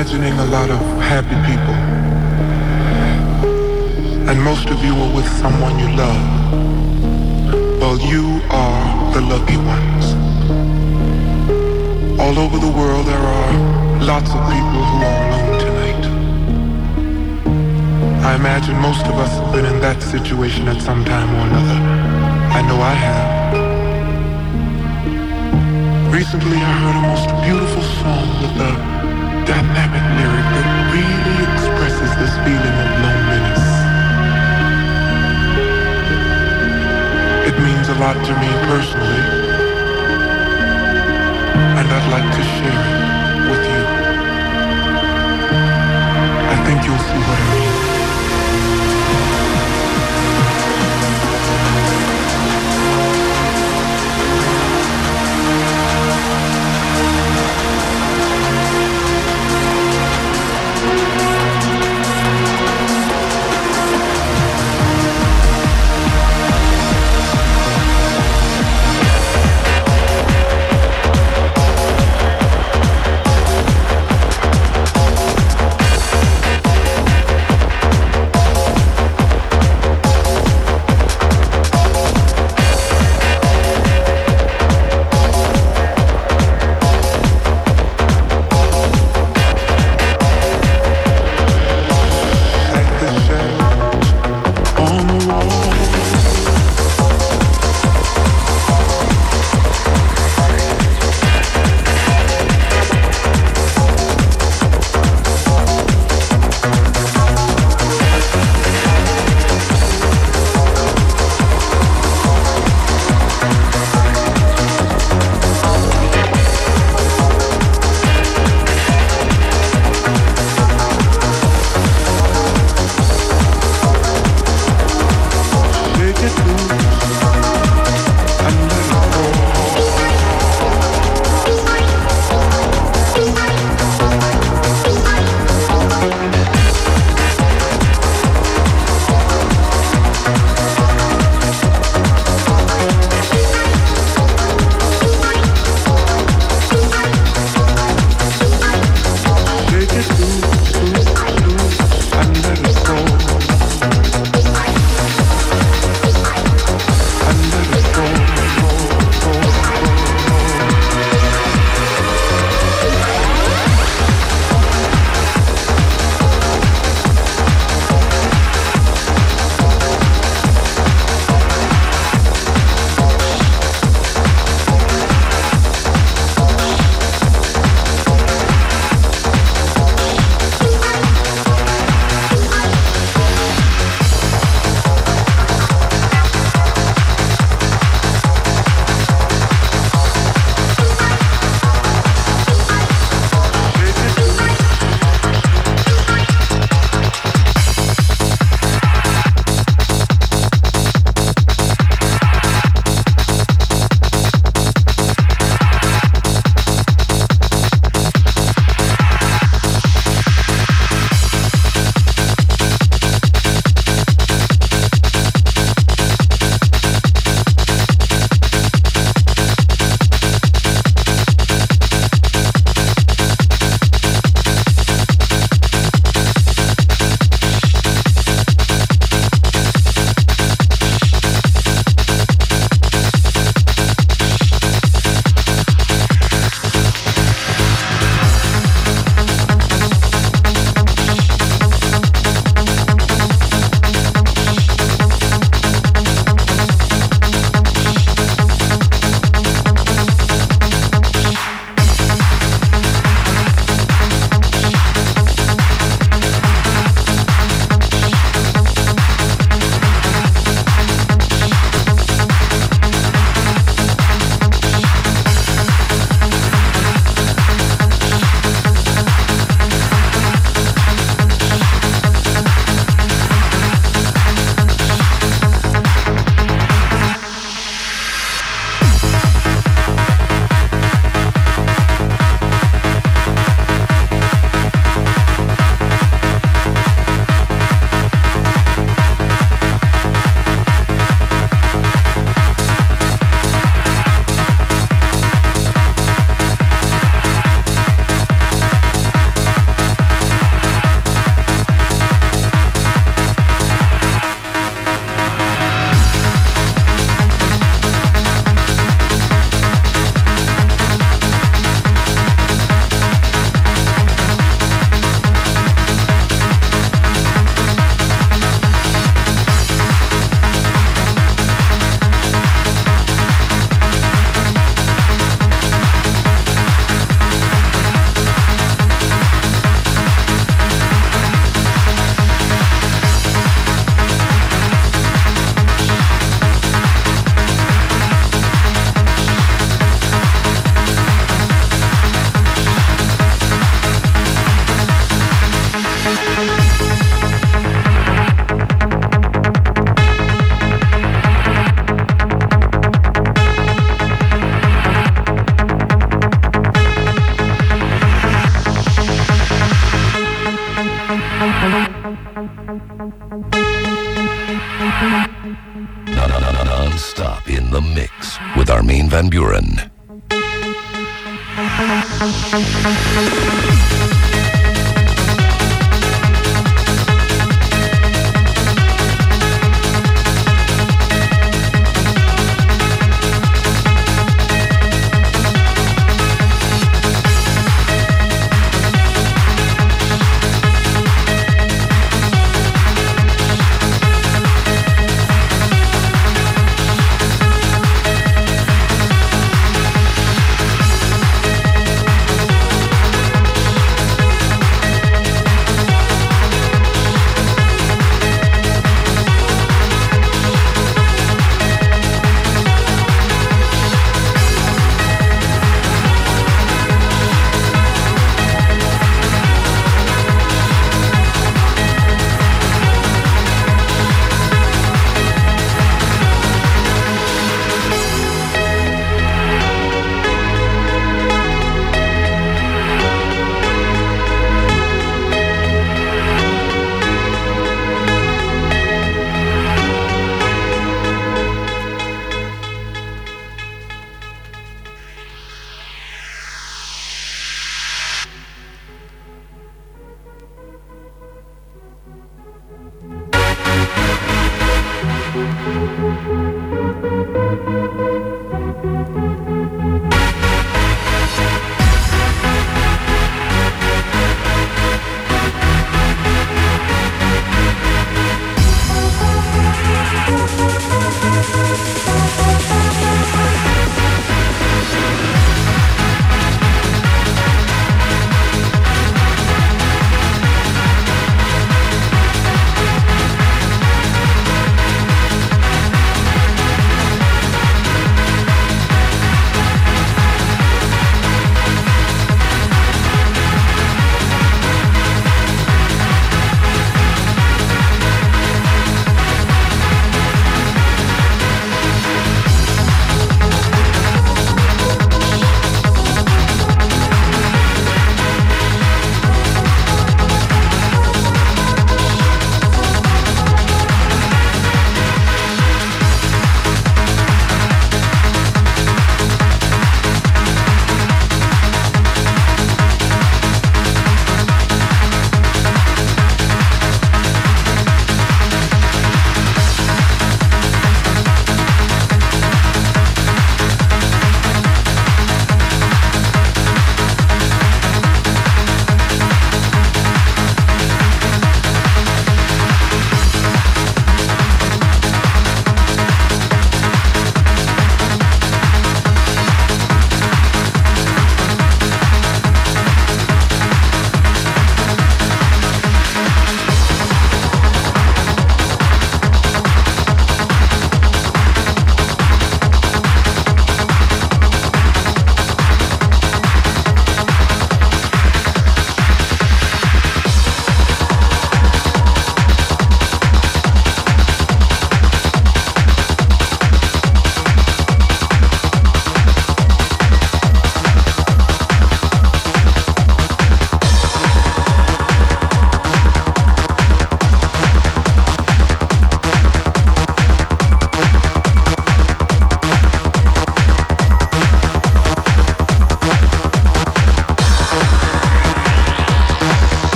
imagining a lot of Van Buren.